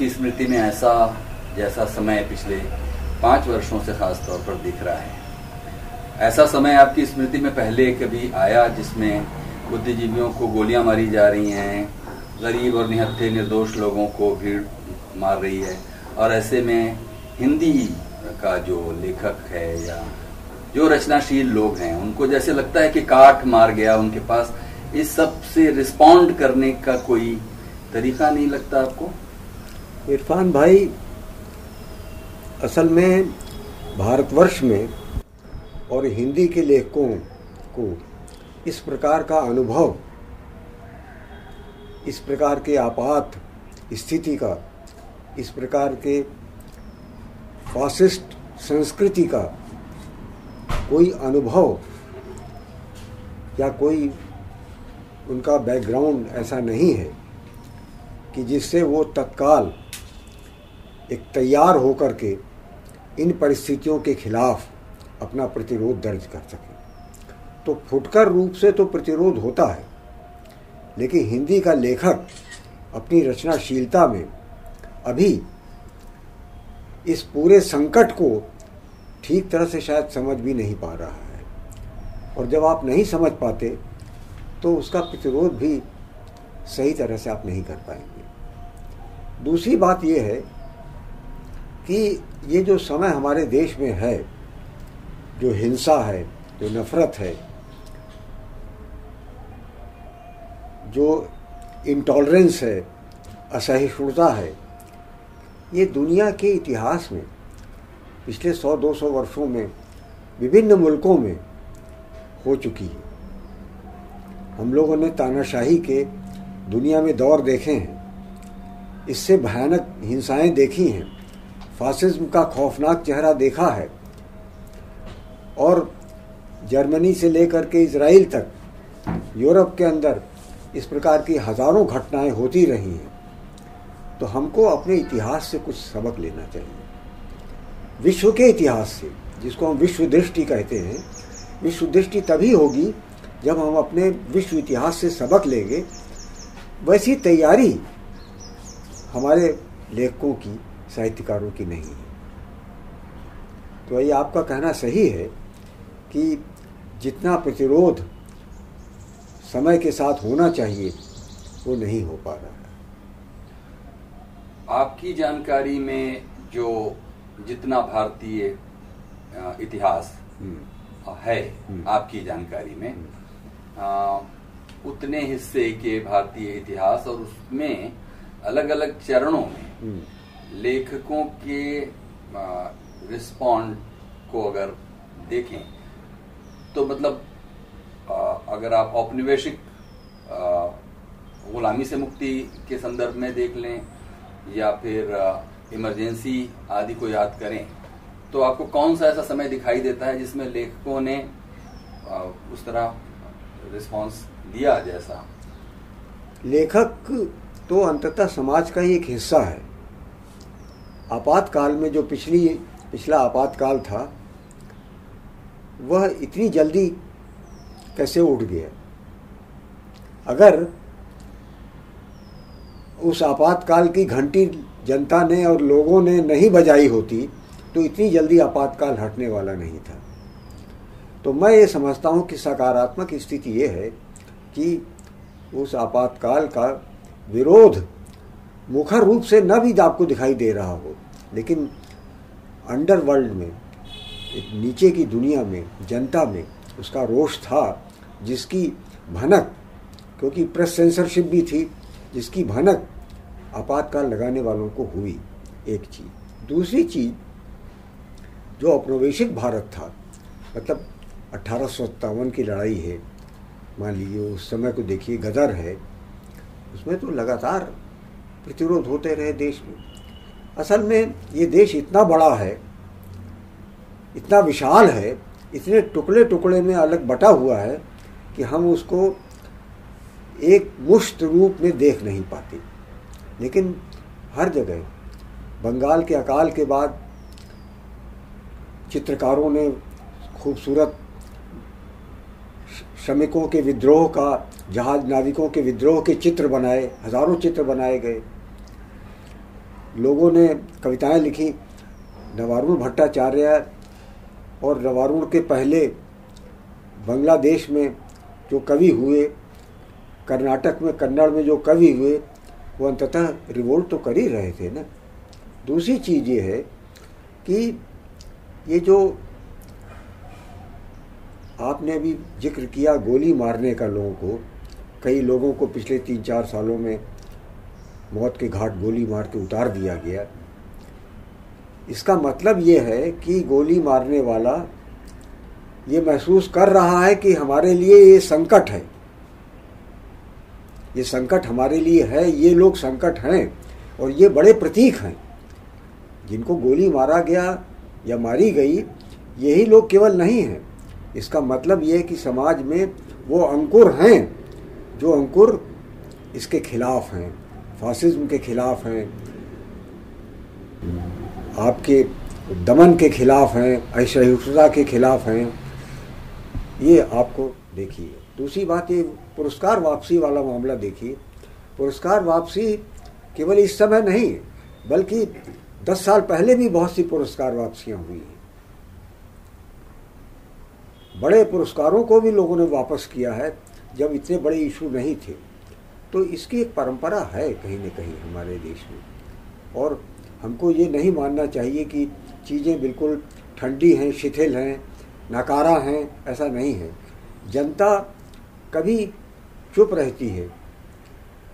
आपकी स्मृति में ऐसा जैसा समय पिछले पाँच वर्षों से खास तौर पर दिख रहा है। ऐसा समय आपकी स्मृति में पहले कभी आया जिसमें बुद्धिजीवियों को गोलियाँ मारी जा रही हैं, गरीब और निहत्थे, निर्दोष लोगों को भीड़ मार रही है, और ऐसे में हिंदी का जो लेखक है या जो रचनाशील लोग हैं, उनको जैसे लगता है कि काट मार गया उनके पास, इस सबसे रिस्पॉन्ड करने का कोई तरीका नहीं लगता आपको? इरफान भाई, असल में भारतवर्ष में और हिंदी के लेखकों को इस प्रकार का अनुभव, इस प्रकार के आपात स्थिति का, इस प्रकार के फासिस्ट संस्कृति का कोई अनुभव या कोई उनका बैकग्राउंड ऐसा नहीं है कि जिससे वो तत्काल एक तैयार होकर के इन परिस्थितियों के खिलाफ अपना प्रतिरोध दर्ज कर सके। तो फुटकर रूप से तो प्रतिरोध होता है, लेकिन हिंदी का लेखक अपनी रचनाशीलता में अभी इस पूरे संकट को ठीक तरह से शायद समझ भी नहीं पा रहा है। और जब आप नहीं समझ पाते तो उसका प्रतिरोध भी सही तरह से आप नहीं कर पाएँगे। दूसरी बात यह है कि ये जो समय हमारे देश में है, जो हिंसा है, जो नफरत है, जो इंटॉलरेंस है, असहिष्णुता है, ये दुनिया के इतिहास में, पिछले 100-200 वर्षों में, विभिन्न मुल्कों में हो चुकी है। हम लोगों ने तानाशाही के दुनिया में दौर देखे हैं। इससे भयानक हिंसाएँ देखी हैं। फासिज्म का खौफनाक चेहरा देखा है और जर्मनी से लेकर के इसराइल तक यूरोप के अंदर इस प्रकार की हज़ारों घटनाएँ होती रही हैं। तो हमको अपने इतिहास से कुछ सबक लेना चाहिए। विश्व के इतिहास से, जिसको हम विश्व दृष्टि कहते हैं, विश्व दृष्टि तभी होगी जब हम अपने विश्व इतिहास से सबक लेंगे। वैसी तैयारी हमारे लेखकों की साहित्यकारों की नहीं। है तो ये आपका कहना सही है कि जितना प्रतिरोध समय के साथ होना चाहिए वो नहीं हो पा रहा है। आपकी जानकारी में जो जितना भारतीय इतिहास हम्म, है हम्म। आपकी जानकारी में आ, उतने हिस्से के भारतीय इतिहास और उसमें अलग अलग चरणों में हम्म, लेखकों के रिस्पॉन्ड को अगर देखें तो मतलब आ, अगर आप औपनिवेशिक गुलामी से मुक्ति के संदर्भ में देख लें या फिर इमरजेंसी आदि को याद करें तो आपको कौन सा ऐसा समय दिखाई देता है जिसमें लेखकों ने आ, उस तरह रिस्पांस दिया जैसा? लेखक तो अंततः समाज का ही एक हिस्सा है। आपातकाल में जो पिछली, पिछला आपातकाल था, वह इतनी जल्दी कैसे उठ गया? अगर उस आपातकाल की घंटी जनता ने और लोगों ने नहीं बजाई होती तो इतनी जल्दी आपातकाल हटने वाला नहीं था। तो मैं ये समझता हूँ कि सकारात्मक स्थिति ये है कि उस आपातकाल का विरोध मुखर रूप से न भी आपको दिखाई दे रहा हो, लेकिन अंडरवर्ल्ड में, एक नीचे की दुनिया में, जनता में उसका रोष था, जिसकी भनक, क्योंकि प्रेस सेंसरशिप भी थी, जिसकी भनक आपातकाल लगाने वालों को हुई, एक चीज़। दूसरी चीज़, जो औपनिवेशिक भारत था मतलब अठारह की लड़ाई है, मान लीजिए, उस समय को देखिए, गदर है, उसमें तो लगातार प्रतिरोध होते रहे देश में। असल में ये देश इतना बड़ा है, इतना विशाल है, इतने टुकड़े टुकड़े में अलग बटा हुआ है कि हम उसको एक मुश्त रूप में देख नहीं पाते। लेकिन हर जगह, बंगाल के अकाल के बाद चित्रकारों ने खूबसूरत श्रमिकों के विद्रोह का, जहाज़ नाविकों के विद्रोह के चित्र बनाए, हज़ारों चित्र बनाए गए। लोगों ने कविताएँ लिखी। नवारुण भट्टाचार्य और नवारुण के पहले बांग्लादेश में जो कवि हुए, कर्नाटक में, कन्नड़ में जो कवि हुए, वो अंततः रिवोल्ट तो कर ही रहे थे ना। दूसरी चीज़ ये है कि ये जो आपने अभी ज़िक्र किया गोली मारने का लोगों को, कई लोगों को पिछले तीन चार सालों में मौत के घाट गोली मार के उतार दिया गया। इसका मतलब ये है कि गोली मारने वाला ये महसूस कर रहा है कि हमारे लिए ये संकट है। ये संकट हमारे लिए है, ये लोग संकट हैं और ये बड़े प्रतीक हैं। जिनको गोली मारा गया या मारी गई, यही लोग केवल नहीं हैं। इसका मतलब ये है कि समाज में वो अंकुर हैं, जो अंकुर इसके खिलाफ हैं। फासिज्म के खिलाफ हैं, आपके दमन के खिलाफ हैं असहिष्णुता के खिलाफ हैं, ये आपको देखिए। दूसरी बात ये, पुरस्कार वापसी वाला मामला देखिए। पुरस्कार वापसी केवल इस समय नहीं, बल्कि दस साल पहले भी बहुत सी पुरस्कार वापसियाँ हुई हैं। बड़े पुरस्कारों को भी लोगों ने वापस किया है, जब इतने बड़े इशू नहीं थे। तो इसकी एक परंपरा है कहीं न कहीं हमारे देश में। और हमको ये नहीं मानना चाहिए कि चीज़ें बिल्कुल ठंडी हैं, शिथिल हैं, नकारा हैं, ऐसा नहीं है। जनता कभी चुप रहती है,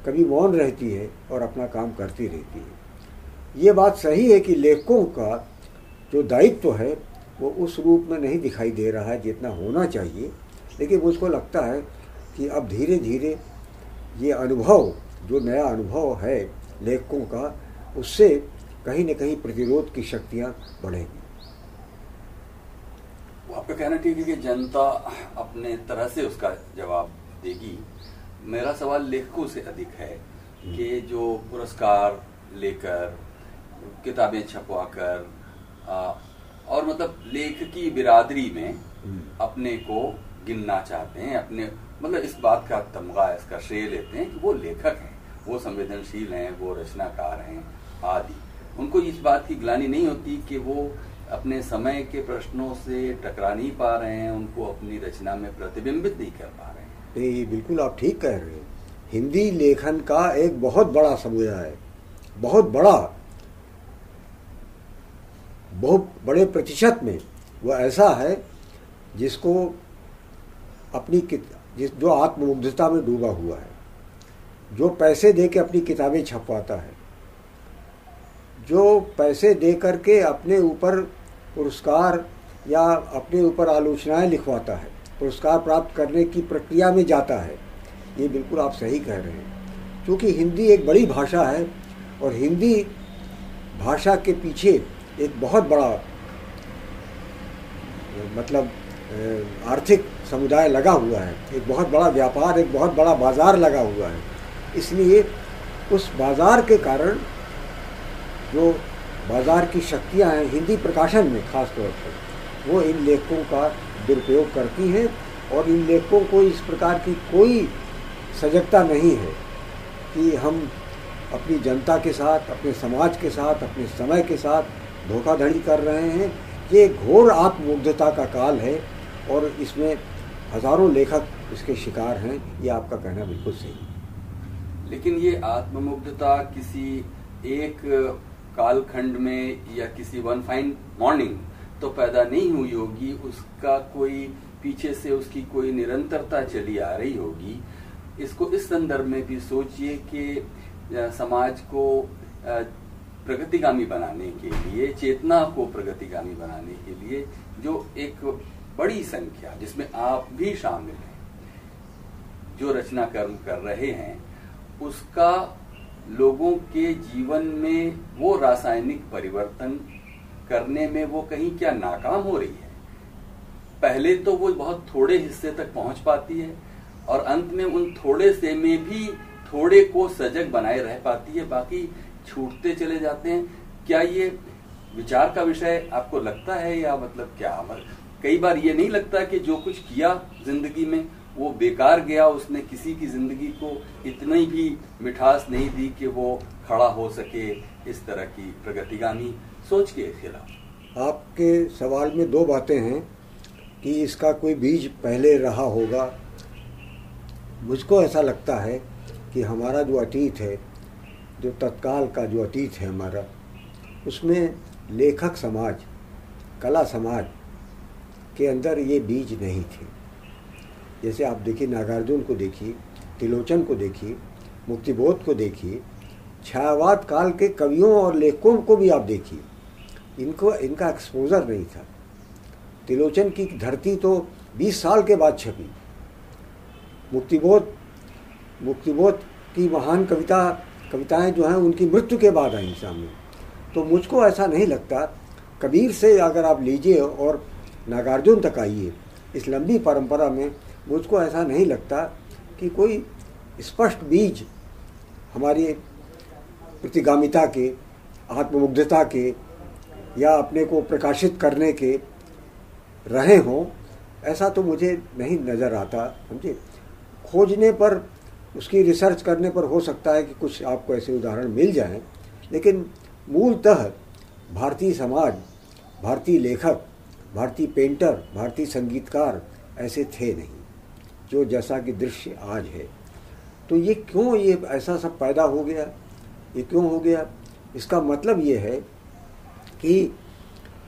कभी मौन रहती है और अपना काम करती रहती है। ये बात सही है कि लेखकों का जो दायित्व है, वो उस रूप में नहीं दिखाई दे रहा है जितना होना चाहिए, लेकिन मुझको लगता है कि अब धीरे धीरे ये अनुभव जो नया अनुभव है लेखकों का उससे कहीं न कहीं प्रतिरोध की शक्तियाँ बढ़ेंगी। आपका कहना ठीक है कि जनता अपने तरह से उसका जवाब देगी। मेरा सवाल लेखकों से अधिक है कि जो पुरस्कार लेकर किताबें छपवाकर और मतलब लेख की बिरादरी में हम्म। अपने को गिनना चाहते हैं अपने मतलब इस बात का तमगा, इसका श्रेय लेते हैं कि वो लेखक हैं, वो संवेदनशील हैं, वो रचनाकार हैं, आदि। उनको इस बात की ग्लानी नहीं होती कि वो अपने समय के प्रश्नों से टकरा नहीं पा रहे हैं, उनको अपनी रचना में प्रतिबिंबित नहीं कर पा रहे हैं। नहीं बिल्कुल आप ठीक कह रहे हैं। हिंदी लेखन का एक बहुत बड़ा समुदाय है, बहुत बड़ा, बहुत बड़े प्रतिशत में। वो ऐसा है जिसको अपनी जिस, जो आत्ममुग्धता में डूबा हुआ है, जो पैसे दे के अपनी किताबें छपवाता है, जो पैसे दे करके अपने ऊपर पुरस्कार या अपने ऊपर आलोचनाएँ लिखवाता है, पुरस्कार प्राप्त करने की प्रक्रिया में जाता है, ये बिल्कुल आप सही कह रहे हैं। क्योंकि हिंदी एक बड़ी भाषा है और हिंदी भाषा के पीछे एक बहुत बड़ा मतलब आर्थिक समुदाय लगा हुआ है। एक बहुत बड़ा व्यापार, एक बहुत बड़ा बाज़ार लगा हुआ है। इसलिए उस बाज़ार के कारण जो बाज़ार की शक्तियाँ हैं, हिंदी प्रकाशन में खास तौर पर, वो इन लेखकों का दुरुपयोग करती हैं और इन लेखकों को इस प्रकार की कोई सजगता नहीं है कि हम अपनी जनता के साथ, अपने समाज के साथ, अपने समय के साथ धोखाधड़ी कर रहे हैं। ये घोर आत्ममुग्धता का काल है और इसमें हज़ारों लेखक इसके शिकार हैं, ये आपका कहना बिल्कुल सही। लेकिन ये आत्ममुग्धता किसी एक कालखंड में या किसी वन फाइन मॉर्निंग तो पैदा नहीं हुई होगी, उसका कोई पीछे से उसकी कोई निरंतरता चली आ रही होगी। इसको इस संदर्भ में भी सोचिए कि समाज को प्रगतिगामी बनाने के लिए, चेतना को प्रगतिगामी बनाने के लिए जो एक बड़ी संख्या जिसमें आप भी शामिल हैं। जो रचना कर्म कर रहे हैं, उसका लोगों के जीवन में वो रासायनिक परिवर्तन करने में वो कहीं क्या नाकाम हो रही है। पहले तो वो बहुत थोड़े हिस्से तक पहुँच पाती है और अंत में उन थोड़े से में भी थोड़े को सजग बनाए रह पाती है, बाकी छूटते चले जाते हैं। क्या ये विचार का विषय आपको लगता है या मतलब क्या? कई बार ये नहीं लगता कि जो कुछ किया ज़िंदगी में, वो बेकार गया, उसने किसी की ज़िंदगी को इतनी भी मिठास नहीं दी कि वो खड़ा हो सके इस तरह की प्रगतिगामी सोच के खिलाफ। आपके सवाल में दो बातें हैं कि इसका कोई बीज पहले रहा होगा। मुझको ऐसा लगता है कि हमारा जो अतीत है, जो तत्काल का जो अतीत है हमारा, उसमें लेखक समाज, कला समाज के अंदर ये बीज नहीं थे। जैसे आप देखिए, नागार्जुन को देखिए, तिलोचन को देखिए, मुक्तिबोध को देखिए, छायावाद काल के कवियों और लेखकों को भी आप देखिए। इनको, इनका एक्सपोजर नहीं था। तिलोचन की धरती तो 20 साल के बाद छपी। मुक्तिबोध मुक्तिबोध की महान कविता, कविताएँ जो हैं, उनकी मृत्यु के बाद आई सामने। तो मुझको ऐसा नहीं लगता। कबीर से अगर आप लीजिए और नागार्जुन तक आइए। इस लंबी परंपरा में मुझको ऐसा नहीं लगता कि कोई स्पष्ट बीज हमारी प्रतिगामिता के, आत्ममुग्धता के या अपने को प्रकाशित करने के रहे हों, ऐसा तो मुझे नहीं नज़र आता, समझे? खोजने पर, उसकी रिसर्च करने पर हो सकता है कि कुछ आपको ऐसे उदाहरण मिल जाएँ, लेकिन मूलतः भारतीय समाज, भारतीय लेखक भारतीय पेंटर भारतीय संगीतकार ऐसे थे नहीं, जो जैसा कि दृश्य आज है। तो ये क्यों ये ऐसा सब पैदा हो गया? ये क्यों हो गया? इसका मतलब ये है कि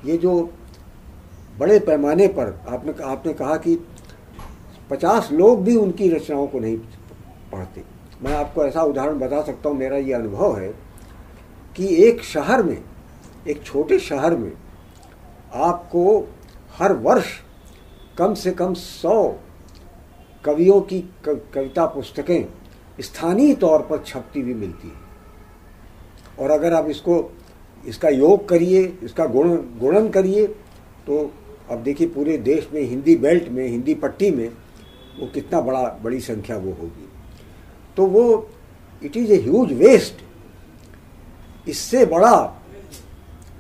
ये जो बड़े पैमाने पर आपने आपने कहा कि पचास लोग भी उनकी रचनाओं को नहीं पढ़ते। मैं आपको ऐसा उदाहरण बता सकता हूँ, मेरा ये अनुभव है कि एक शहर में, एक छोटे शहर में आपको हर वर्ष कम से कम सौ कवियों की कविता पुस्तकें स्थानीय तौर पर छपती हुई मिलती है। और अगर आप इसको, इसका योग करिए, इसका गुण, गुणन करिए तो अब देखिए पूरे देश में, हिंदी बेल्ट में, हिंदी पट्टी में वो कितना बड़ा, बड़ी संख्या वो होगी। तो वो it is a huge waste इससे बड़ा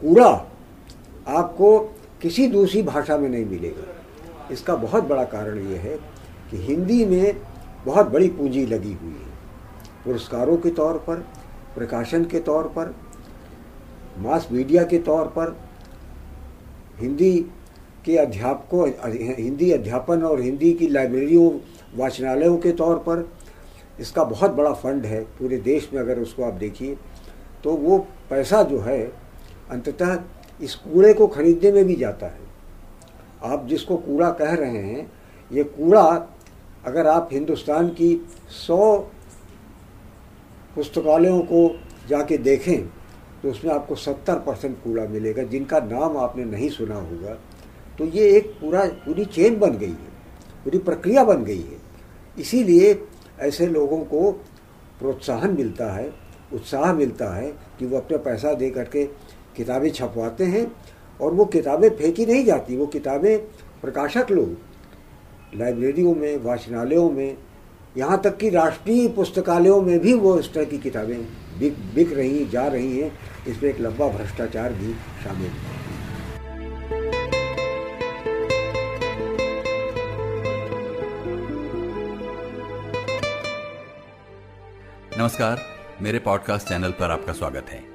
कूड़ा आपको किसी दूसरी भाषा में नहीं मिलेगा। इसका बहुत बड़ा कारण ये है कि हिंदी में बहुत बड़ी पूंजी लगी हुई है। पुरस्कारों के तौर पर, प्रकाशन के तौर पर, मास मीडिया के तौर पर, हिंदी के अध्यापकों, हिंदी अध्यापन और हिंदी की लाइब्रेरियों, वाचनालयों के तौर पर इसका बहुत बड़ा फंड है। पूरे देश में अगर उसको आप देखिए तो वो पैसा जो है, अंततः इस कूड़े को खरीदने में भी जाता है। आप जिसको कूड़ा कह रहे हैं, ये कूड़ा अगर आप हिंदुस्तान की सौ पुस्तकालयों को जाके देखें तो उसमें आपको सत्तर परसेंट कूड़ा मिलेगा, जिनका नाम आपने नहीं सुना होगा। तो ये एक पूरा, पूरी चेन बन गई है, पूरी प्रक्रिया बन गई है। इसीलिए ऐसे लोगों को प्रोत्साहन मिलता है, उत्साह मिलता है कि वो अपना पैसा दे करके किताबें छपवाते हैं और वो किताबें फेंकी नहीं जाती, वो किताबें प्रकाशक लोग, लाइब्रेरियों में, वाचनालयों में, यहाँ तक कि राष्ट्रीय पुस्तकालयों में भी वो इस तरह की किताबें बिक बिक रही जा रही हैं, इसमें एक लंबा भ्रष्टाचार भी शामिल है। नमस्कार, मेरे पॉडकास्ट चैनल पर आपका स्वागत है।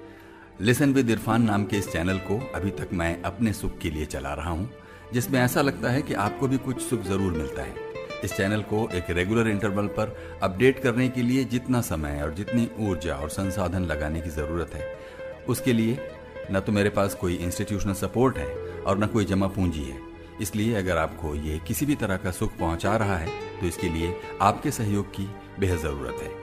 लिसन विद इरफान नाम के इस चैनल को अभी तक मैं अपने सुख के लिए चला रहा हूँ, जिसमें ऐसा लगता है कि आपको भी कुछ सुख ज़रूर मिलता है। इस चैनल को एक रेगुलर इंटरवल पर अपडेट करने के लिए जितना समय और जितनी ऊर्जा और संसाधन लगाने की ज़रूरत है। उसके लिए न तो मेरे पास कोई इंस्टीट्यूशनल सपोर्ट है और न कोई जमा पूंजी है। इसलिए अगर आपको ये किसी भी तरह का सुख पहुँचा रहा है तो इसके लिए आपके सहयोग की बेहद ज़रूरत है।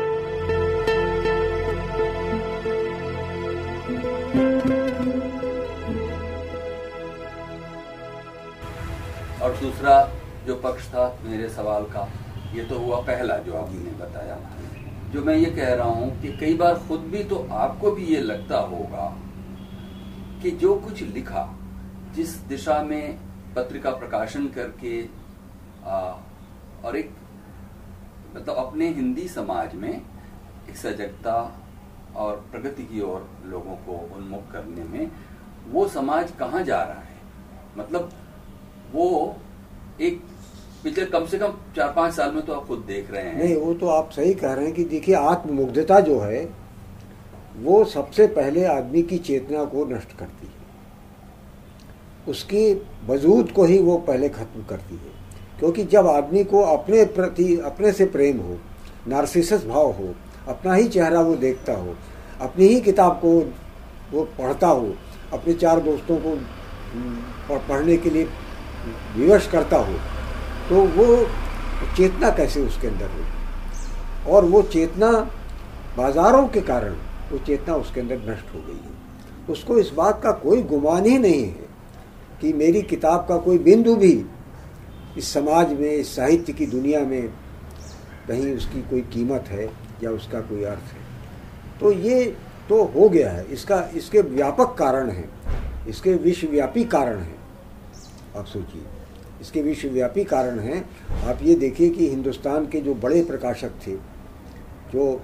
दूसरा जो पक्ष था मेरे सवाल का ये तो हुआ पहला जो आपने बताया। जो मैं ये कह रहा हूँ कि कई बार खुद भी तो आपको भी ये लगता होगा कि जो कुछ लिखा जिस दिशा में पत्रिका प्रकाशन करके आ, और एक मतलब अपने हिंदी समाज में एक सजगता और प्रगति की ओर लोगों को उन्मुख करने में वो समाज कहाँ जा रहा है? मतलब वो एक पिछले कम से कम चार पाँच साल में तो आप खुद देख रहे हैं। नहीं, वो तो आप सही कह रहे हैं कि देखिए, आत्ममुग्धता जो है, वो सबसे पहले आदमी की चेतना को नष्ट करती है। उसकी वजूद को ही वो पहले खत्म करती है। क्योंकि जब आदमी को अपने प्रति, अपने से प्रेम हो, नार्सिसस भाव हो, अपना ही चेहरा वो देखता हो, अपनी ही किताब को वो पढ़ता हो, अपने चार दोस्तों को पढ़ने के लिए विवश करता हो तो वो चेतना कैसे उसके अंदर हो और वो चेतना बाजारों के कारण, वो चेतना उसके अंदर नष्ट हो गई है। उसको इस बात का कोई गुमान ही नहीं है कि मेरी किताब का कोई बिंदु भी इस समाज में, इस साहित्य की दुनिया में कहीं उसकी कोई कीमत है या उसका कोई अर्थ है। तो ये तो हो गया है। इसका, इसके व्यापक कारण है। इसके विश्वव्यापी कारण है। आप सोचिए। इसके विश्वव्यापी कारण हैं, आप ये देखिए कि हिंदुस्तान के जो बड़े प्रकाशक थे, जो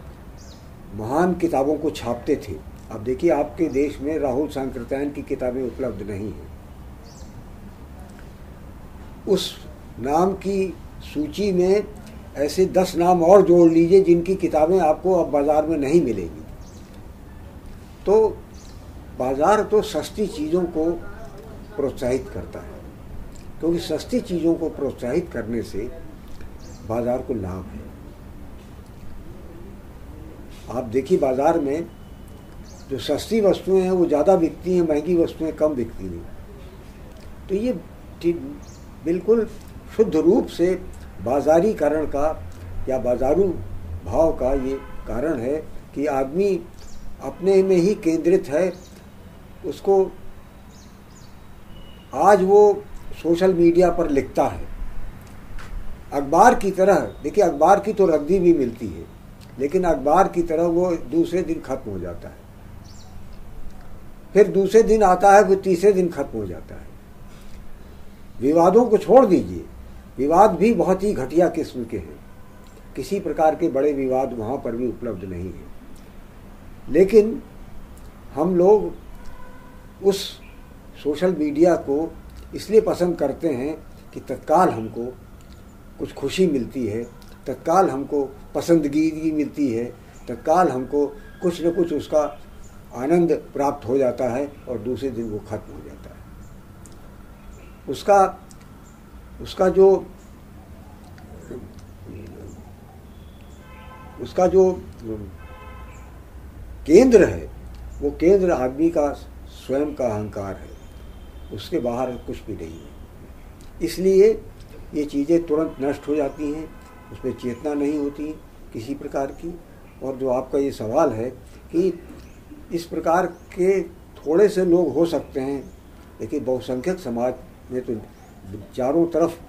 महान किताबों को छापते थे, अब देखिए आपके देश में राहुल सांकृत्यायन की किताबें उपलब्ध नहीं हैं। उस नाम की सूची में ऐसे दस नाम और जोड़ लीजिए जिनकी किताबें आपको अब बाज़ार में नहीं मिलेंगी। तो बाज़ार तो सस्ती चीज़ों को प्रोत्साहित करता है। क्योंकि सस्ती चीज़ों को प्रोत्साहित करने से बाज़ार को लाभ है। आप देखिए, बाज़ार में जो सस्ती वस्तुएँ हैं, वो ज़्यादा बिकती हैं, महँगी वस्तुएँ कम बिकती हैं। तो ये बिल्कुल शुद्ध रूप से बाजारीकरण का या बाजारू भाव का ये कारण है कि आदमी अपने में ही केंद्रित है। उसको आज वो सोशल मीडिया पर लिखता है। अखबार की तरह, देखिए अखबार की तो रद्दी भी मिलती है, लेकिन अखबार की तरह वो दूसरे दिन खत्म हो जाता है। फिर दूसरे दिन आता है वो तीसरे दिन खत्म हो जाता है। विवादों को छोड़ दीजिए। विवाद भी बहुत ही घटिया किस्म के हैं। किसी प्रकार के बड़े विवाद वहाँ पर भी उपलब्ध नहीं है। लेकिन हम लोग उस सोशल मीडिया को इसलिए पसंद करते हैं कि तत्काल हमको कुछ खुशी मिलती है, तत्काल हमको पसंदगी मिलती है, तत्काल हमको कुछ न कुछ उसका आनंद प्राप्त हो जाता है और दूसरे दिन वो खत्म हो जाता है। उसका उसका जो उसका जो केंद्र है, वो केंद्र आदमी का स्वयं का अहंकार है। उसके बाहर कुछ भी नहीं है। इसलिए ये चीज़ें तुरंत नष्ट हो जाती हैं, उसमें चेतना नहीं होती किसी प्रकार की। और जो आपका ये सवाल है कि इस प्रकार के थोड़े से लोग हो सकते हैं, लेकिन बहुसंख्यक समाज में तो चारों तरफ़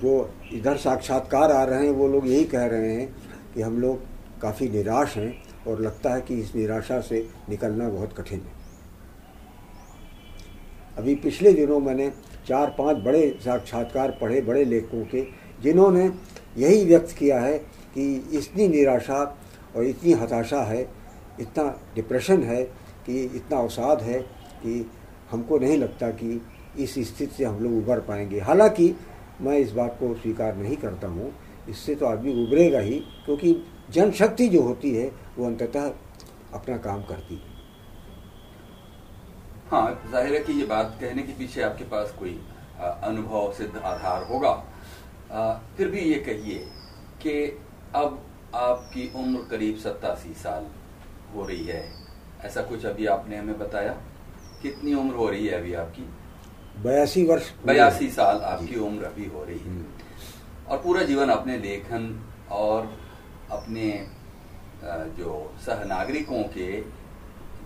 जो इधर साक्षात्कार आ रहे हैं, वो लोग यही कह रहे हैं कि हम लोग काफ़ी निराश हैं और लगता है कि इस निराशा से निकलना बहुत कठिन है। अभी पिछले दिनों मैंने चार पाँच बड़े साक्षात्कार पढ़े बड़े लेखकों के, जिन्होंने यही व्यक्त किया है कि इतनी निराशा और इतनी हताशा है, इतना डिप्रेशन है, कि इतना अवसाद है कि हमको नहीं लगता कि इस स्थिति से हम लोग उभर पाएँगे। हालाँकि मैं इस बात को स्वीकार नहीं करता हूँ, इससे तो आदमी उभरेगा ही, क्योंकि जनशक्ति जो होती है, वो अंततः अपना काम करती है। हाँ ज़ाहिर है कि ये बात कहने के पीछे आपके पास कोई अनुभव सिद्ध आधार होगा। आ, फिर भी ये कहिए कि अब आपकी उम्र करीब सत्तासी साल हो रही है। ऐसा कुछ अभी आपने हमें बताया? कितनी उम्र हो रही है अभी आपकी? बयासी वर्ष बयासी साल आपकी उम्र अभी हो रही है। हम्म। और पूरा जीवन अपने लेखन और अपने जो सहनागरिकों के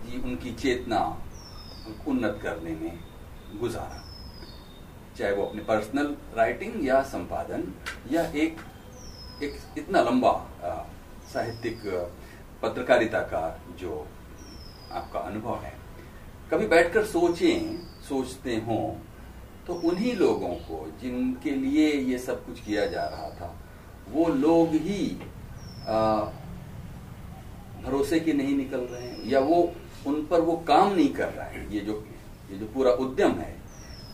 जी उनकी चेतना उन्नत करने में गुजारा। चाहे वो अपने पर्सनल राइटिंग या संपादन या एक एक इतना लंबा साहित्यिक पत्रकारिता का जो आपका अनुभव है, कभी बैठकर सोचें, सोचते हों तो उन्हीं लोगों को जिनके लिए ये सब कुछ किया जा रहा था, वो लोग ही भरोसे के नहीं निकल रहे हैं, या वो उन पर वो काम नहीं कर रहा है। ये जो ये जो पूरा उद्यम है,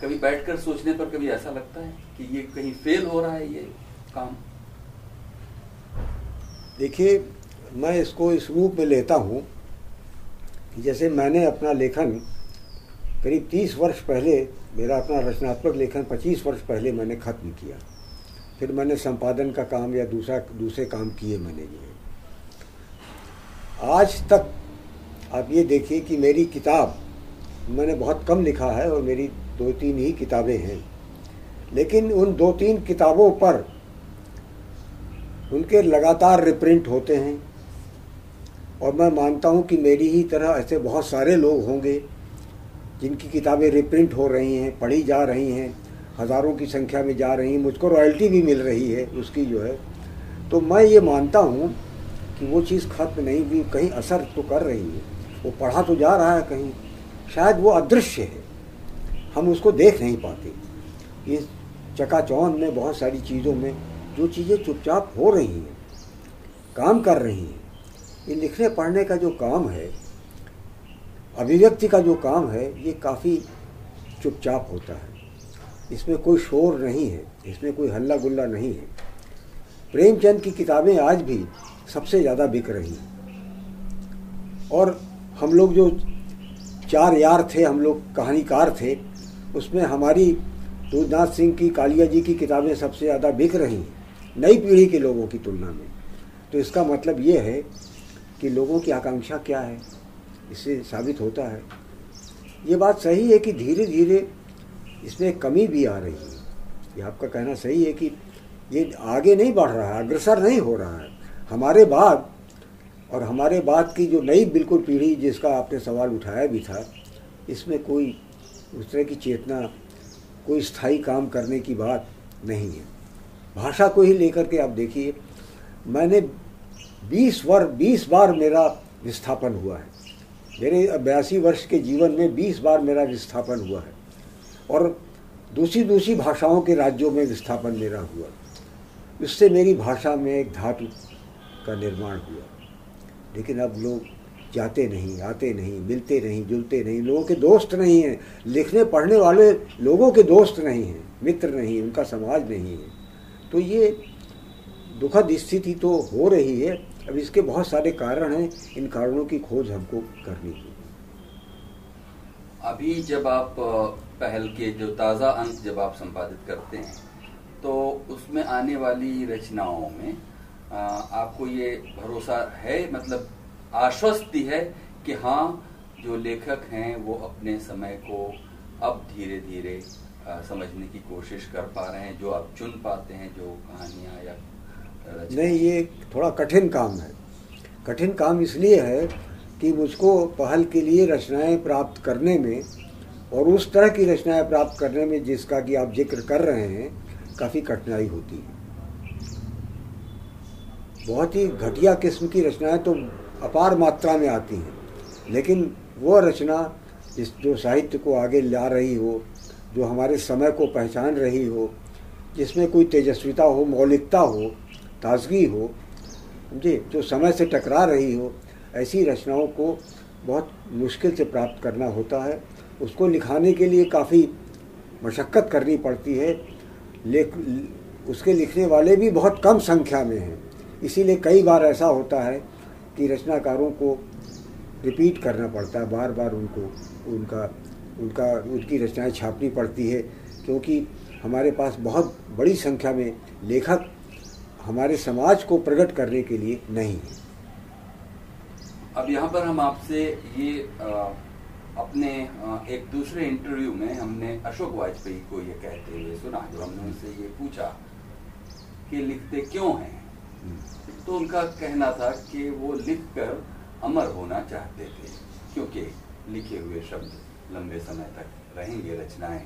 कभी बैठकर सोचने पर कभी ऐसा लगता है कि ये कहीं फेल हो रहा है ये काम? देखिए, मैं इसको इस रूप में लेता हूँ जैसे मैंने अपना लेखन करीब तीस वर्ष पहले, मेरा अपना रचनात्मक लेखन पच्चीस वर्ष पहले मैंने ख़त्म किया। फिर मैंने संपादन का काम या दूसरा दूसरे काम किए मैंने ये। आज तक आप ये देखिए कि मेरी किताब, मैंने बहुत कम लिखा है और मेरी दो तीन ही किताबें हैं। लेकिन उन दो तीन किताबों पर उनके लगातार रिप्रिंट होते हैं और मैं मानता हूँ कि मेरी ही तरह ऐसे बहुत सारे लोग होंगे जिनकी किताबें रिप्रिंट हो रही हैं, पढ़ी जा रही हैं, हज़ारों की संख्या में जा रही हैं, मुझको रॉयल्टी भी मिल रही है उसकी जो है। तो मैं ये मानता हूँ कि वो चीज़ खत्म नहीं हुई, कहीं असर तो कर रही है। वो पढ़ा तो जा रहा है कहीं। शायद वो अदृश्य है। हम उसको देख नहीं पाते। इस चकाचौंध में बहुत सारी चीज़ों में जो चीज़ें चुपचाप हो रही हैं, काम कर रही हैं, ये लिखने पढ़ने का जो काम है, अभिव्यक्ति का जो काम है, ये काफ़ी चुपचाप होता है। इसमें कोई शोर नहीं है, इसमें कोई हल्ला गुल्ला नहीं है। प्रेमचंद की किताबें आज भी सबसे ज़्यादा बिक रही हैं। और हम लोग जो चार यार थे, हम लोग कहानीकार थे, उसमें हमारी दूधनाथ सिंह की, कालिया जी की किताबें सबसे ज़्यादा बिक रही हैं, नई पीढ़ी के लोगों की तुलना में। तो इसका मतलब ये है कि लोगों की आकांक्षा क्या है? इससे साबित होता है। ये बात सही है कि धीरे धीरे इसमें कमी भी आ रही है। ये आपका कहना सही है कि ये आगे नहीं बढ़ रहा है, अग्रसर नहीं हो रहा है। हमारे बाद और हमारे बाद की जो नई बिल्कुल पीढ़ी जिसका आपने सवाल उठाया भी था, इसमें कोई उस तरह की चेतना, कोई स्थायी काम करने की बात नहीं है। भाषा को ही लेकर के आप देखिए, मैंने 20 वर्ष 20 बार मेरा विस्थापन हुआ है। मेरे बयासी वर्ष के जीवन में 20 बार मेरा विस्थापन हुआ है। और दूसरी दूसरी भाषाओं के राज्यों में विस्थापन मेरा हुआ। इससे मेरी भाषा में एक धातु का निर्माण हुआ। लेकिन अब लोग जाते नहीं, आते नहीं, मिलते नहीं, जुलते नहीं, लोगों के दोस्त नहीं हैं। लिखने, पढ़ने वाले लोगों के दोस्त नहीं हैं, मित्र नहीं उनका समाज नहीं है। तो ये दुखद स्थिति तो हो रही है। अब इसके बहुत सारे कारण हैं, इन कारणों की खोज हमको करनी है। अभी जब आप पहल के जो ताज़ा अंक जब आप संपादित करते हैं तो उसमें आने वाली रचनाओं में आपको ये भरोसा है? मतलब आश्वस्ति है कि हाँ जो लेखक हैं, वो अपने समय को अब धीरे धीरे समझने की कोशिश कर पा रहे हैं, जो आप चुन पाते हैं, जो कहानियाँ या नहीं, ये थोड़ा कठिन काम है। कठिन काम इसलिए है कि मुझको पहल के लिए रचनाएँ प्राप्त करने में और उस तरह की रचनाएँ प्राप्त करने में जिसका कि आप ज़िक्र कर रहे हैं, काफ़ी कठिनाई होती है। बहुत ही घटिया किस्म की रचनाएँ तो अपार मात्रा में आती हैं। लेकिन वो रचना जिस जो साहित्य को आगे ला रही हो, जो हमारे समय को पहचान रही हो, जिसमें कोई तेजस्विता हो, मौलिकता हो, ताजगी हो, समझे, जो समय से टकरा रही हो, ऐसी रचनाओं को बहुत मुश्किल से प्राप्त करना होता है। उसको लिखाने के लिए काफ़ी मशक्क़त करनी पड़ती है। लेख, उसके लिखने वाले भी बहुत कम संख्या में हैं। इसीलिए कई बार ऐसा होता है कि रचनाकारों को रिपीट करना पड़ता है बार बार उनको उनका उनका उनकी रचनाएँ छापनी पड़ती है क्योंकि हमारे पास बहुत बड़ी संख्या में लेखक हमारे समाज को प्रकट करने के लिए नहीं है अब यहाँ पर हम आपसे ये आ, अपने आ, एक दूसरे इंटरव्यू में हमने अशोक वाजपेयी को ये कहते हुए सुना जो हमने उनसे ये पूछा कि लिखते क्यों हैं। तो उनका कहना था कि वो लिखकर अमर होना चाहते थे, क्योंकि लिखे हुए शब्द लंबे समय तक रहेंगे, रचनाएँ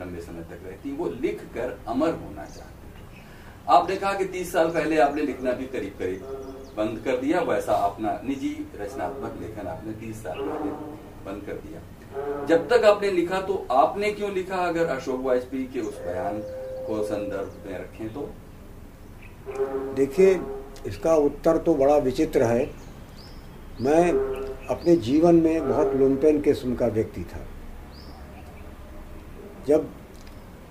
लंबे समय तक रहती वो लिख कर अमर होना चाहते थे। आपने कहा कि तीस साल पहले आपने लिखना भी करीब करीब बंद कर दिया, वैसा अपना निजी रचनात्मक लेखन आपने तीस साल पहले बंद कर दिया। जब तक आपने लिखा तो आपने क्यों लिखा? अगर अशोक वाजपेयी के उस बयान को संदर्भ में रखें तो देखिए, इसका उत्तर तो बड़ा विचित्र है। मैं अपने जीवन में बहुत लुम्पेन किस्म का व्यक्ति था। जब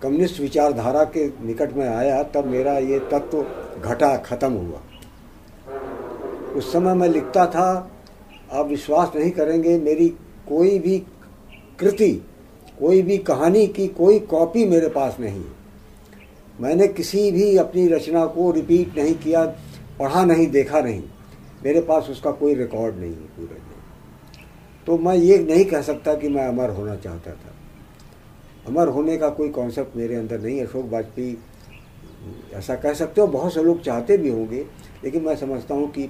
कम्युनिस्ट विचारधारा के निकट में आया, तब मेरा ये तत्व घटा, खत्म हुआ। उस समय मैं लिखता था, आप विश्वास नहीं करेंगे, मेरी कोई भी कृति, कोई भी कहानी की कोई कॉपी मेरे पास नहीं है। मैंने किसी भी अपनी रचना को रिपीट नहीं किया, पढ़ा नहीं, देखा नहीं। मेरे पास उसका कोई रिकॉर्ड नहीं है पूरे में तो मैं ये नहीं कह सकता कि मैं अमर होना चाहता था। अमर होने का कोई कॉन्सेप्ट मेरे अंदर नहीं अशोक वाजपेयी, ऐसा कह सकते हो, बहुत से लोग चाहते भी होंगे, लेकिन मैं समझता हूँ कि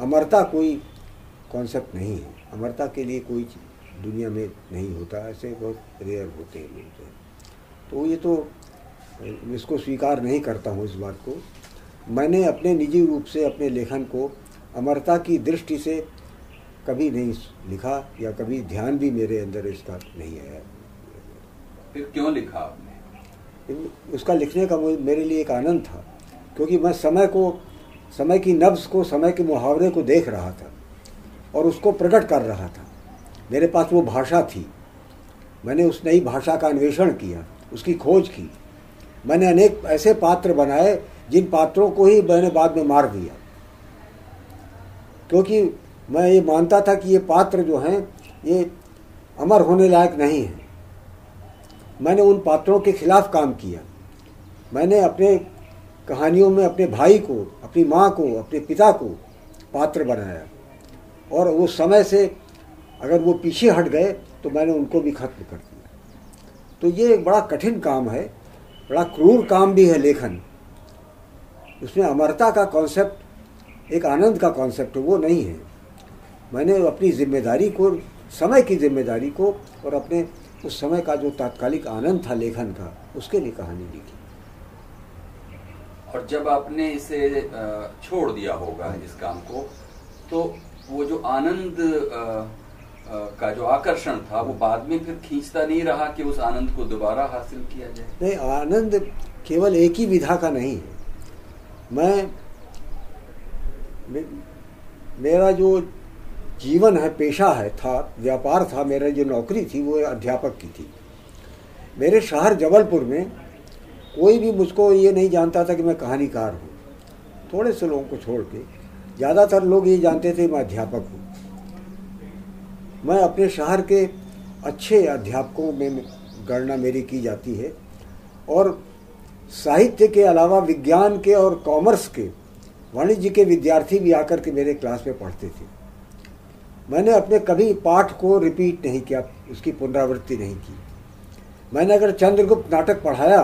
अमरता कोई कॉन्सेप्ट नहीं है। अमरता के लिए कोई दुनिया में नहीं होता, ऐसे बहुत रेयर होते हैं लोग। तो ये तो इसको स्वीकार नहीं करता हूँ इस बात को। मैंने अपने निजी रूप से अपने लेखन को अमरता की दृष्टि से कभी नहीं लिखा या कभी ध्यान भी मेरे अंदर इसका नहीं आया फिर क्यों लिखा आपने? उसका लिखने का मेरे लिए एक आनंद था क्योंकि मैं समय को समय की नब्स को समय के मुहावरे को देख रहा था और उसको प्रकट कर रहा था। मेरे पास वो भाषा थी। मैंने उस नई भाषा का अन्वेषण किया उसकी खोज की। मैंने अनेक ऐसे पात्र बनाए, जिन पात्रों को ही मैंने बाद में मार दिया। क्योंकि मैं ये मानता था कि ये पात्र जो हैं, ये अमर होने लायक नहीं है। मैंने उन पात्रों के खिलाफ काम किया। मैंने अपने कहानियों में अपने भाई को, अपनी माँ को, अपने पिता को पात्र बनाया। और वो समय से अगर वो पीछे हट गए तो मैंने उनको भी खत्म कर दिया। तो ये एक बड़ा कठिन काम है। बड़ा क्रूर काम भी है लेखन। उसमें अमरता का कॉन्सेप्ट एक आनंद का कॉन्सेप्ट वो नहीं है। मैंने अपनी ज़िम्मेदारी को, समय की ज़िम्मेदारी को और अपने उस समय का जो तात्कालिक आनंद था लेखन का, उसके लिए कहानी लिखी। और जब आपने इसे छोड़ दिया होगा इस काम को तो वो जो आनंद का जो आकर्षण था, वो बाद में फिर खींचता नहीं रहा कि उस आनंद को दोबारा हासिल किया जाए। नहीं, आनंद केवल एक ही विधा का नहीं है। मैं, मेरा जो जीवन है, पेशा है, था, व्यापार था, मेरा जो नौकरी थी, वो अध्यापक की थी। मेरे शहर जबलपुर में कोई भी मुझको ये नहीं जानता था कि मैं कहानीकार हूँ। थोड़े से लोगों को छोड़ के, ज़्यादातर लोग ये जानते थे मैं अध्यापक हूँ। मैं अपने शहर के अच्छे अध्यापकों में गणना मेरी की जाती है और साहित्य के अलावा विज्ञान के और कॉमर्स के, वाणिज्य के विद्यार्थी भी आकर के मेरे क्लास में पढ़ते थे। मैंने अपने कभी पाठ को रिपीट नहीं किया, उसकी पुनरावृत्ति नहीं की। मैंने अगर चंद्रगुप्त नाटक पढ़ाया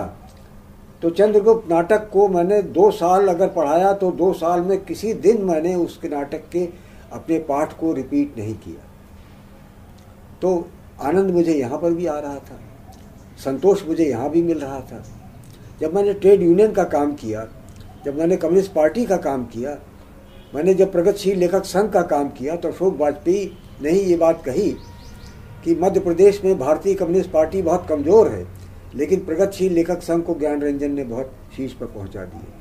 तो चंद्रगुप्त नाटक को मैंने दो साल अगर पढ़ाया तो दो साल में किसी दिन मैंने उसके नाटक के अपने पाठ को रिपीट नहीं किया। तो आनंद मुझे यहाँ पर भी आ रहा था। संतोष मुझे यहाँ भी मिल रहा था। जब मैंने ट्रेड यूनियन का काम किया, जब मैंने कम्युनिस्ट पार्टी का काम किया, मैंने जब प्रगतिशील लेखक संघ का काम किया तो अशोक वाजपेयी ने ही ये बात कही कि मध्य प्रदेश में भारतीय कम्युनिस्ट पार्टी बहुत कमज़ोर है, लेकिन प्रगतिशील लेखक संघ को ज्ञान रंजन ने बहुत शीर्ष पर पहुँचा दिए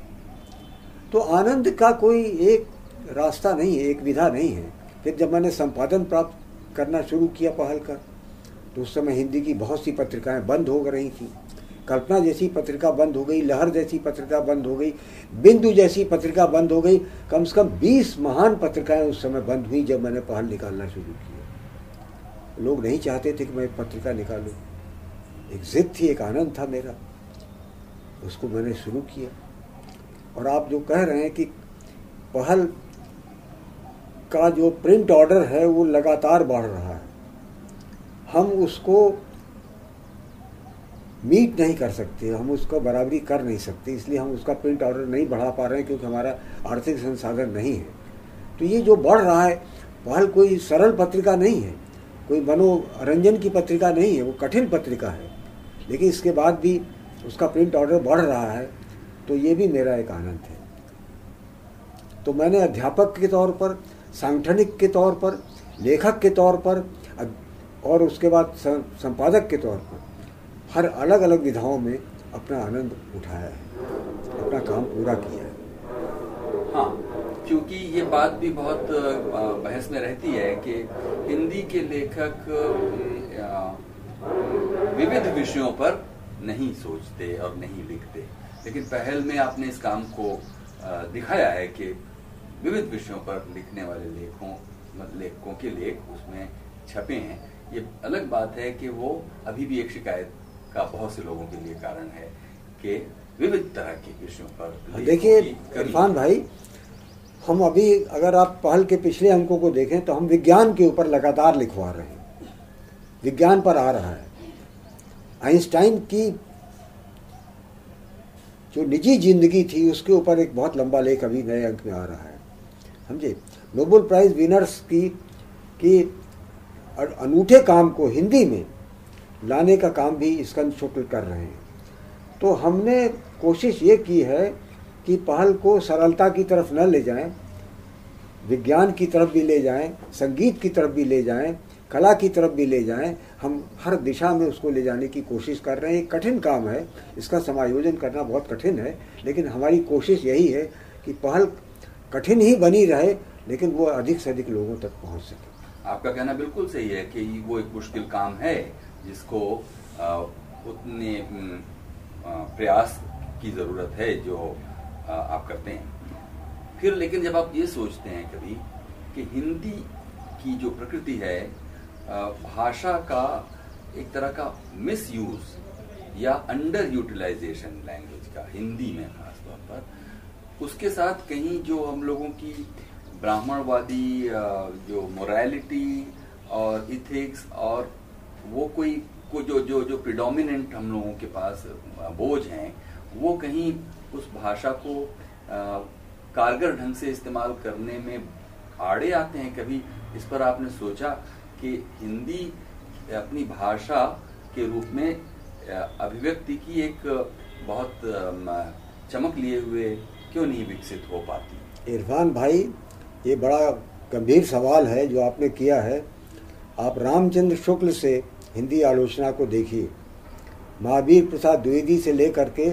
तो आनंद का कोई एक रास्ता नहीं है, एक विधा नहीं है। फिर जब मैंने संपादन प्राप्त करना शुरू किया पहल कर। तो उस समय हिंदी की बहुत सी पत्रिकाएँ बंद हो रही थी। कल्पना जैसी पत्रिका बंद हो गई, लहर जैसी पत्रिका बंद हो गई, बिंदु जैसी पत्रिका बंद हो गई, कम से कम बीस महान पत्रिकाएँ उस समय बंद हुई जब मैंने पहल निकालना शुरू किया। लोग नहीं चाहते थे कि मैं पत्रिका निकालूं। एक जिद थी, एक आनंद था मेरा। उसको मैंने शुरू किया। और आप जो कह रहे हैं कि पहल का जो प्रिंट ऑर्डर है, वो लगातार बढ़ रहा है। हम उसको मीट नहीं कर सकते, हम उसको बराबरी कर नहीं सकते, इसलिए हम उसका प्रिंट ऑर्डर नहीं बढ़ा पा रहे हैं, क्योंकि हमारा आर्थिक संसाधन नहीं है। तो ये जो बढ़ रहा है पहल कोई सरल पत्रिका नहीं है, कोई मनोरंजन की पत्रिका नहीं है, वो कठिन पत्रिका है। लेकिन इसके बाद भी उसका प्रिंट ऑर्डर बढ़ रहा है तो ये भी मेरा एक आनंद है। तो मैंने अध्यापक के तौर पर सांगठनिक के तौर पर, लेखक के तौर पर और उसके बाद संपादक के तौर पर, हर अलग अलग विधाओं में अपना आनंद उठाया है, अपना काम पूरा किया है। हाँ क्योंकि ये बात भी बहुत बहस में रहती है कि हिंदी के लेखक विविध विषयों पर नहीं सोचते और नहीं लिखते। लेकिन पहल में आपने इस काम को दिखाया है कि विविध विषयों पर लिखने वाले लेखों लेखकों के लेख उसमें छपे हैं। ये अलग बात है कि वो अभी भी एक शिकायत का बहुत से लोगों के लिए कारण है कि विविध तरह के विषयों पर देखिए इरफान भाई हम अभी अगर आप पहल के पिछले अंकों को देखें तो हम विज्ञान के ऊपर लगातार लिखवा रहे हैं। विज्ञान पर आ रहा है। आइंस्टाइन की जो निजी ज़िंदगी थी उसके ऊपर एक बहुत लंबा लेख अभी नए अंक में आ रहा है। समझे? नोबल प्राइज विनर्स की की अनूठे काम को हिंदी में लाने का काम भी स्कंद शुक्ल कर रहे हैं। तो हमने कोशिश ये की है कि पहल को सरलता की तरफ़ न ले जाएँ, विज्ञान की तरफ़ भी ले जाएँ, संगीत की तरफ़ भी ले जाएँ, कला की तरफ़ भी ले जाएँ। हम हर दिशा में उसको ले जाने की कोशिश कर रहे हैं। कठिन काम है, इसका समायोजन करना बहुत कठिन है, लेकिन हमारी कोशिश यही है कि पहल कठिन ही बनी रहे, लेकिन वो अधिक से अधिक लोगों तक पहुँच सके। आपका कहना बिल्कुल सही है कि वो एक मुश्किल काम है, जिसको उतने प्रयास की ज़रूरत है जो आप करते हैं। फिर लेकिन जब आप ये सोचते हैं कभी कि हिंदी की जो प्रकृति है भाषा का एक तरह का मिस यूज़ या अंडर यूटिलाइजेशन लैंग्वेज का, हिंदी में खासतौर पर उसके साथ कहीं जो हम लोगों की ब्राह्मणवादी जो मोरालिटी और इथिक्स और वो कोई, को जो जो जो प्रिडोमिनेंट हम लोगों के पास बोझ हैं, वो कहीं उस भाषा को कारगर ढंग से इस्तेमाल करने में आड़े आते हैं? कभी इस पर आपने सोचा कि हिंदी अपनी भाषा के रूप में अभिव्यक्ति की एक बहुत चमक लिए हुए क्यों नहीं विकसित हो पाती? इरफान भाई, ये बड़ा गंभीर सवाल है जो आपने किया है। आप रामचंद्र शुक्ल से हिंदी आलोचना को देखिए। महावीर प्रसाद द्विवेदी से लेकर के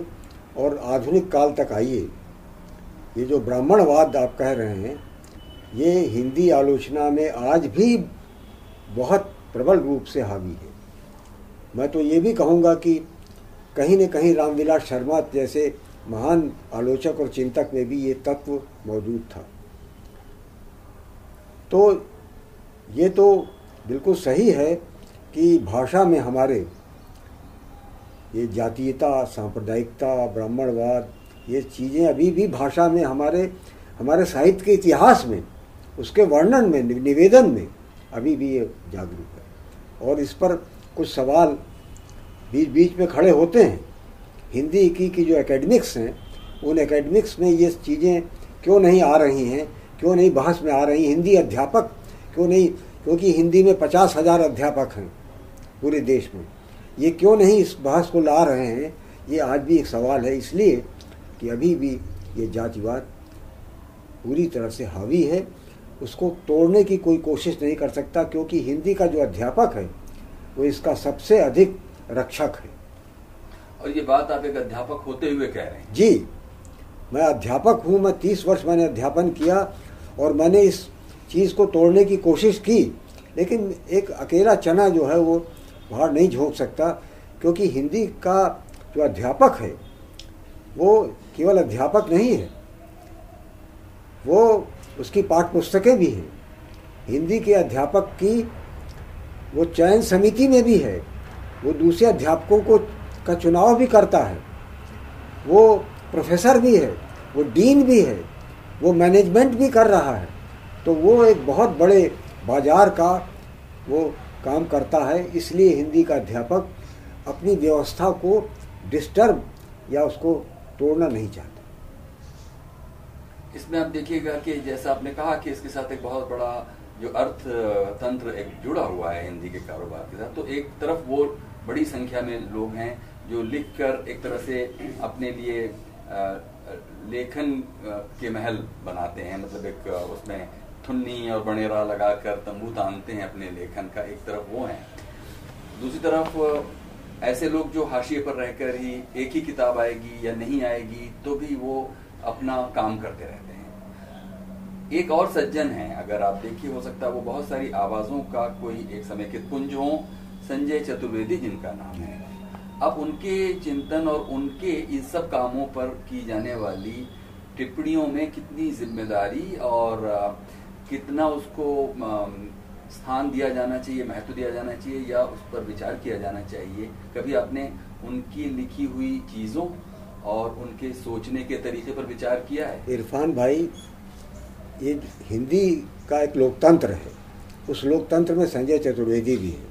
और आधुनिक काल तक आइए। ये जो ब्राह्मणवाद आप कह रहे हैं, ये हिंदी आलोचना में आज भी बहुत प्रबल रूप से हावी है। मैं तो ये भी कहूँगा कि कहीं न कहीं रामविलास शर्मा जैसे महान आलोचक और चिंतक में भी ये तत्व मौजूद था। तो ये तो बिल्कुल सही है कि भाषा में हमारे ये जातीयता, सांप्रदायिकता, ब्राह्मणवाद, ये चीज़ें अभी भी भाषा में हमारे हमारे साहित्य के इतिहास में, उसके वर्णन में निवेदन में अभी भी ये जागरूक है। और इस पर कुछ सवाल बीच बीच में खड़े होते हैं। हिंदी की की जो एकेडमिक्स हैं, उन एकेडमिक्स में ये चीज़ें क्यों नहीं आ रही हैं? क्यों नहीं बहस में आ रही हिंदी अध्यापक क्यों नहीं? क्योंकि हिंदी में पचास हज़ार अध्यापक हैं पूरे देश में। ये क्यों नहीं इस बहस को ला रहे हैं? ये आज भी एक सवाल है, इसलिए कि अभी भी ये जातिवाद पूरी तरह से हावी है। उसको तोड़ने की कोई कोशिश नहीं कर सकता, क्योंकि हिंदी का जो अध्यापक है, वो इसका सबसे अधिक रक्षक है। और ये बात आप एक अध्यापक होते हुए कह रहे हैं। जी, मैं अध्यापक हूँ, मैं तीस वर्ष मैंने अध्यापन किया और मैंने इस चीज़ को तोड़ने की कोशिश की, लेकिन एक अकेला चना जो है वो बाहर नहीं झोंक सकता, क्योंकि हिंदी का जो अध्यापक है, वो केवल अध्यापक नहीं है, वो उसकी पाठ पुस्तकें भी हैं। हिंदी के अध्यापक की वो चयन समिति में भी है, वो दूसरे अध्यापकों को का चुनाव भी करता है। वो प्रोफेसर भी है, वो डीन भी है, वो मैनेजमेंट भी कर रहा है। तो वो एक बहुत बड़े बाज़ार का वो काम करता है, इसलिए हिंदी का अध्यापक अपनी व्यवस्था को डिस्टर्ब या उसको तोड़ना नहीं चाहता। इसमें आप देखिएगा कि जैसा आपने कहा कि इसके साथ एक बहुत बड़ा जो अर्थ तंत्र एक जुड़ा हुआ है हिंदी के कारोबार के साथ तो एक तरफ़ वो बड़ी संख्या में लोग हैं जो लिखकर एक तरह से अपने लिए लेखन के महल बनाते हैं। मतलब एक उसमें थुन्नी और बनेरा लगाकर तंबू तानते हैं अपने लेखन का, एक तरफ़ वो है। दूसरी तरफ़ ऐसे लोग जो हाशिए पर रहकर ही एक ही किताब आएगी या नहीं आएगी तो भी वो अपना काम करते रहते हैं। एक और सज्जन है, अगर आप देखिए, हो सकता है वो बहुत सारी आवाजों का कोई एक समय के पुंज हो। संजय चतुर्वेदी जिनका नाम है। अब उनके चिंतन और उनके इन सब कामों पर की जाने वाली टिप्पणियों में कितनी ज़िम्मेदारी और कितना उसको स्थान दिया जाना चाहिए, महत्व दिया जाना चाहिए या उस पर विचार किया जाना चाहिए, कभी आपने उनकी लिखी हुई चीज़ों और उनके सोचने के तरीके पर विचार किया है? इरफान भाई, ये हिंदी का एक लोकतंत्र है। उस लोकतंत्र में संजय चतुर्वेदी भी है।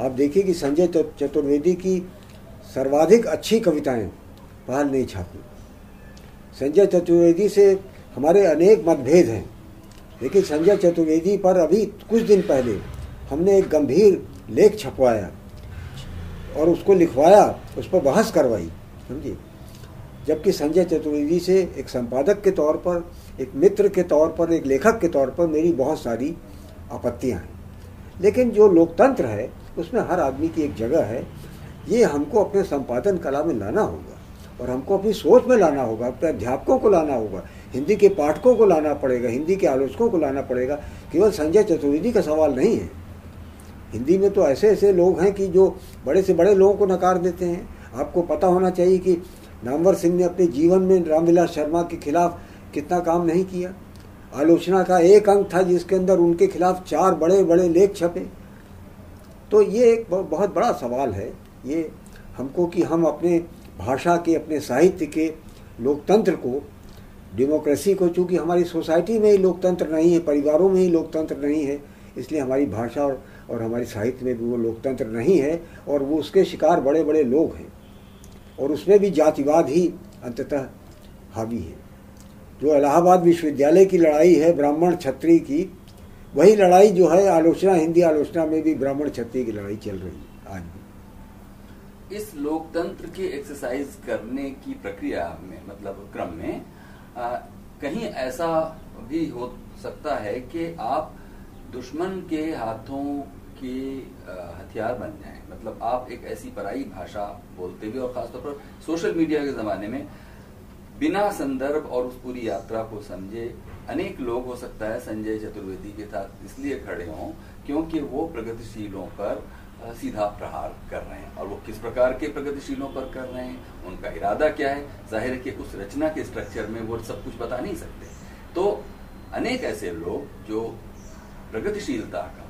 आप देखिए कि संजय चतुर्वेदी की सर्वाधिक अच्छी कविताएँ बाहर नहीं छापी संजय चतुर्वेदी से हमारे अनेक मतभेद हैं। लेकिन संजय चतुर्वेदी पर अभी कुछ दिन पहले हमने एक गंभीर लेख छपवाया और उसको लिखवाया, उस पर बहस करवाई समझिए जबकि संजय चतुर्वेदी से एक संपादक के तौर पर, एक मित्र के तौर पर, एक लेखक के तौर पर मेरी बहुत सारी आपत्तियाँ हैं। लेकिन जो लोकतंत्र है उसमें हर आदमी की एक जगह है। ये हमको अपने संपादन कला में लाना होगा और हमको अपनी सोच में लाना होगा, अपने अध्यापकों को लाना होगा। हिंदी के पाठकों को लाना पड़ेगा, हिंदी के आलोचकों को लाना पड़ेगा। केवल संजय चतुर्वेदी का सवाल नहीं है। हिंदी में तो ऐसे ऐसे लोग हैं कि जो बड़े से बड़े लोगों को नकार देते हैं। आपको पता होना चाहिए कि नामवर सिंह ने अपने जीवन में रामविलास शर्मा के खिलाफ कितना काम नहीं किया। आलोचना का एक अंक था जिसके अंदर उनके खिलाफ चार बड़े बड़े लेख छपे। तो ये एक बहुत बड़ा सवाल है। ये हमको कि हम अपने भाषा के अपने साहित्य के लोकतंत्र को डेमोक्रेसी को चूँकि हमारी सोसाइटी में ही लोकतंत्र नहीं है परिवारों में ही लोकतंत्र नहीं है इसलिए हमारी भाषा और, और हमारी साहित्य में भी वो लोकतंत्र नहीं है और वो उसके शिकार बड़े बड़े लोग हैं और उसमें भी जातिवाद ही अंततः हावी है। जो इलाहाबाद विश्वविद्यालय की लड़ाई है ब्राह्मण छत्री की वही लड़ाई जो है आलोचना हिंदी आलोचना में भी ब्राह्मण क्षत्रिय की लड़ाई चल रही है आज भी। इस लोकतंत्र की एक्सरसाइज करने की प्रक्रिया में मतलब क्रम में आ, कहीं ऐसा भी हो सकता है कि आप दुश्मन के हाथों के हथियार बन जाएँ। मतलब आप एक ऐसी पराई भाषा बोलते हुए और खासतौर पर सोशल मीडिया के जमाने में बिना संदर्भ और उस पूरी यात्रा को समझे अनेक लोग, हो सकता है, संजय चतुर्वेदी के साथ इसलिए खड़े हों क्योंकि वो प्रगतिशीलों पर सीधा प्रहार कर रहे हैं। और वो किस प्रकार के प्रगतिशीलों पर कर रहे हैं, उनका इरादा क्या है? ज़ाहिर है कि उस रचना के स्ट्रक्चर में वो सब कुछ बता नहीं सकते। तो अनेक ऐसे लोग जो प्रगतिशीलता का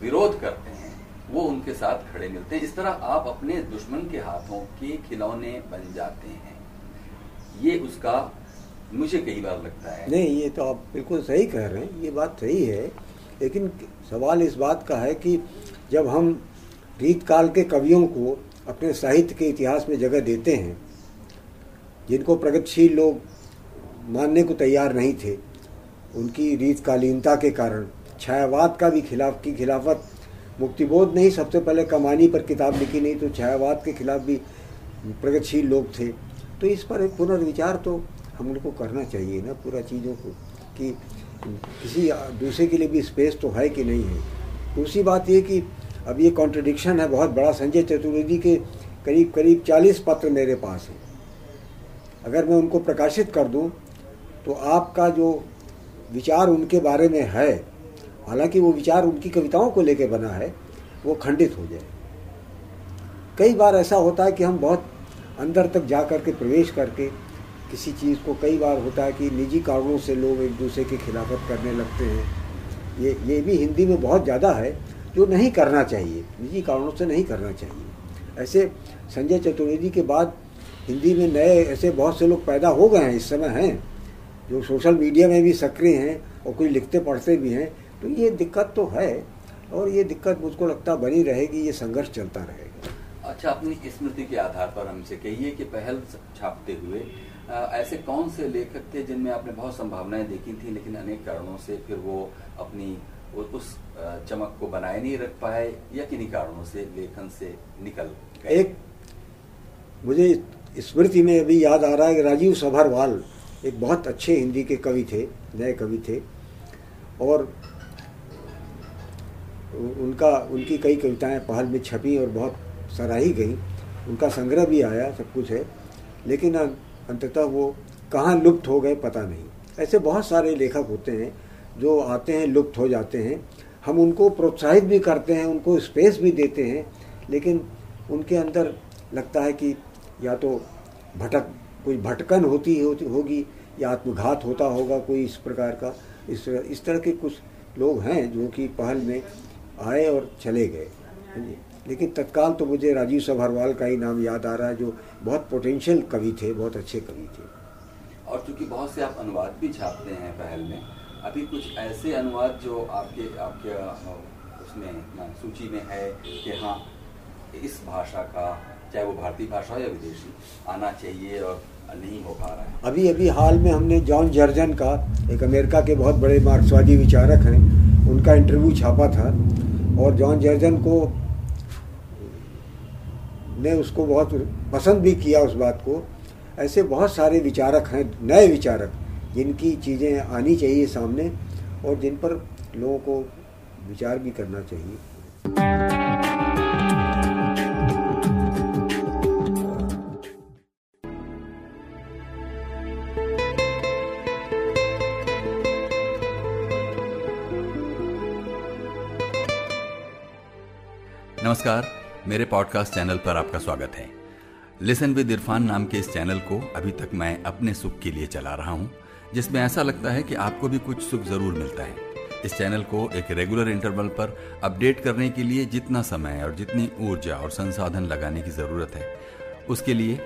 विरोध करते हैं, वो उनके साथ खड़े मिलते हैं। इस तरह आप अपने दुश्मन के हाथों के खिलौने बन जाते हैं। ये उसका मुझे कई बार लगता है। नहीं, ये तो आप बिल्कुल सही कह रहे हैं, ये बात सही है, लेकिन सवाल इस बात का है कि जब हम रीत काल के कवियों को अपने साहित्य के इतिहास में जगह देते हैं, जिनको प्रगतिशील लोग मानने को तैयार नहीं थे, उनकी रीतकालीनता के कारण, छायावाद का भी खिलाफ, की खिलाफत, मुक्तिबोध ने ही सबसे पहले कमानी पर किताब लिखी नहीं तो छायावाद के खिलाफ भी प्रगतिशील लोग थे। तो इस पर एक पुनर्विचार तो हम लोग को करना चाहिए ना पूरा चीज़ों को, कि किसी दूसरे के लिए भी स्पेस तो है कि नहीं है। दूसरी बात ये कि अब ये कॉन्ट्रडिक्शन है, बहुत बड़ा संजय चतुर्वेदी के करीब करीब चालीस पत्र मेरे पास हैं। अगर मैं उनको प्रकाशित कर दूँ तो आपका जो विचार उनके बारे में है, हालाँकि वो विचार उनकी कविताओं को लेकर बना है, वो खंडित हो जाए। कई बार ऐसा होता है कि हम बहुत अंदर तक जा कर के प्रवेश करके किसी चीज़ को कई बार होता है कि निजी कारणों से लोग एक दूसरे की खिलाफत करने लगते हैं। ये ये भी हिंदी में बहुत ज़्यादा है, जो नहीं करना चाहिए। निजी कारणों से नहीं करना चाहिए। ऐसे संजय चतुर्वेदी के बाद हिंदी में नए ऐसे बहुत से लोग पैदा हो गए हैं, इस समय हैं, जो सोशल मीडिया में भी सक्रिय हैं और कोई लिखते पढ़ते भी हैं। तो ये दिक्कत तो है और ये दिक्कत मुझको लगता बनी रहेगी, ये संघर्ष चलता रहेगा। अच्छा अपनी स्मृति के आधार पर हमसे कहिए कि पहल छापते हुए ऐसे कौन से लेखक थे जिनमें आपने बहुत संभावनाएँ देखी थी, लेकिन अनेक कारणों से फिर वो अपनी उस चमक को बनाए नहीं रख पाए, या किन्हीं कारणों से लेखन से निकल गए? एक, मुझे स्मृति में अभी याद आ रहा है कि राजीव सभरवाल एक बहुत अच्छे हिंदी के कवि थे, नए कवि थे, और उनका, उनकी कई कविताएँ पहल में छपी और बहुत सराही गई। उनका संग्रह भी आया, सब कुछ है। लेकिन अंततः वो कहाँ लुप्त हो गए पता नहीं। ऐसे बहुत सारे लेखक होते हैं जो आते हैं, लुप्त हो जाते हैं। हम उनको प्रोत्साहित भी करते हैं, उनको स्पेस भी देते हैं, लेकिन उनके अंदर लगता है कि या तो भटक, कोई भटकन होती होती, होगी, या आत्मघात होता होगा कोई इस प्रकार का। इस इस तरह के कुछ लोग हैं जो कि पहल में आए और चले गए। हाँ लेकिन तत्काल तो मुझे राजीव सभरवाल का ही नाम याद आ रहा है जो बहुत पोटेंशियल कवि थे बहुत अच्छे कवि थे। और चूँकि बहुत से आप अनुवाद भी छापते हैं पहल में अभी कुछ ऐसे अनुवाद जो आपके आपके उसमें सूची में है कि हाँ इस भाषा का चाहे वो भारतीय भाषा हो या विदेशी आना चाहिए और नहीं हो पा रहा है। अभी अभी हाल में हमने जॉन जर्जन का एक अमेरिका के बहुत बड़े मार्क्सवादी विचारक हैं उनका इंटरव्यू छापा था और जॉन जर्जन को ने उसको बहुत पसंद भी किया उस बात को। ऐसे बहुत सारे विचारक हैं, नए विचारक, जिनकी चीज़ें आनी चाहिए सामने और जिन पर लोगों को विचार भी करना चाहिए। नमस्कार मेरे पॉडकास्ट चैनल पर आपका स्वागत है। लिसन विद इरफान नाम के इस चैनल को अभी तक मैं अपने सुख के लिए चला रहा हूँ, जिसमें ऐसा लगता है कि आपको भी कुछ सुख ज़रूर मिलता है। इस चैनल को एक रेगुलर इंटरवल पर अपडेट करने के लिए जितना समय और जितनी ऊर्जा और संसाधन लगाने की ज़रूरत है। उसके लिए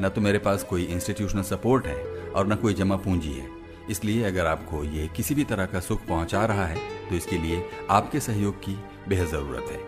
न तो मेरे पास कोई इंस्टीट्यूशनल सपोर्ट है और न कोई जमा पूंजी है। इसलिए अगर आपको ये किसी भी तरह का सुख पहुँचा रहा है तो इसके लिए आपके सहयोग की बेहद ज़रूरत है।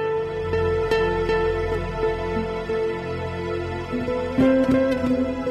Música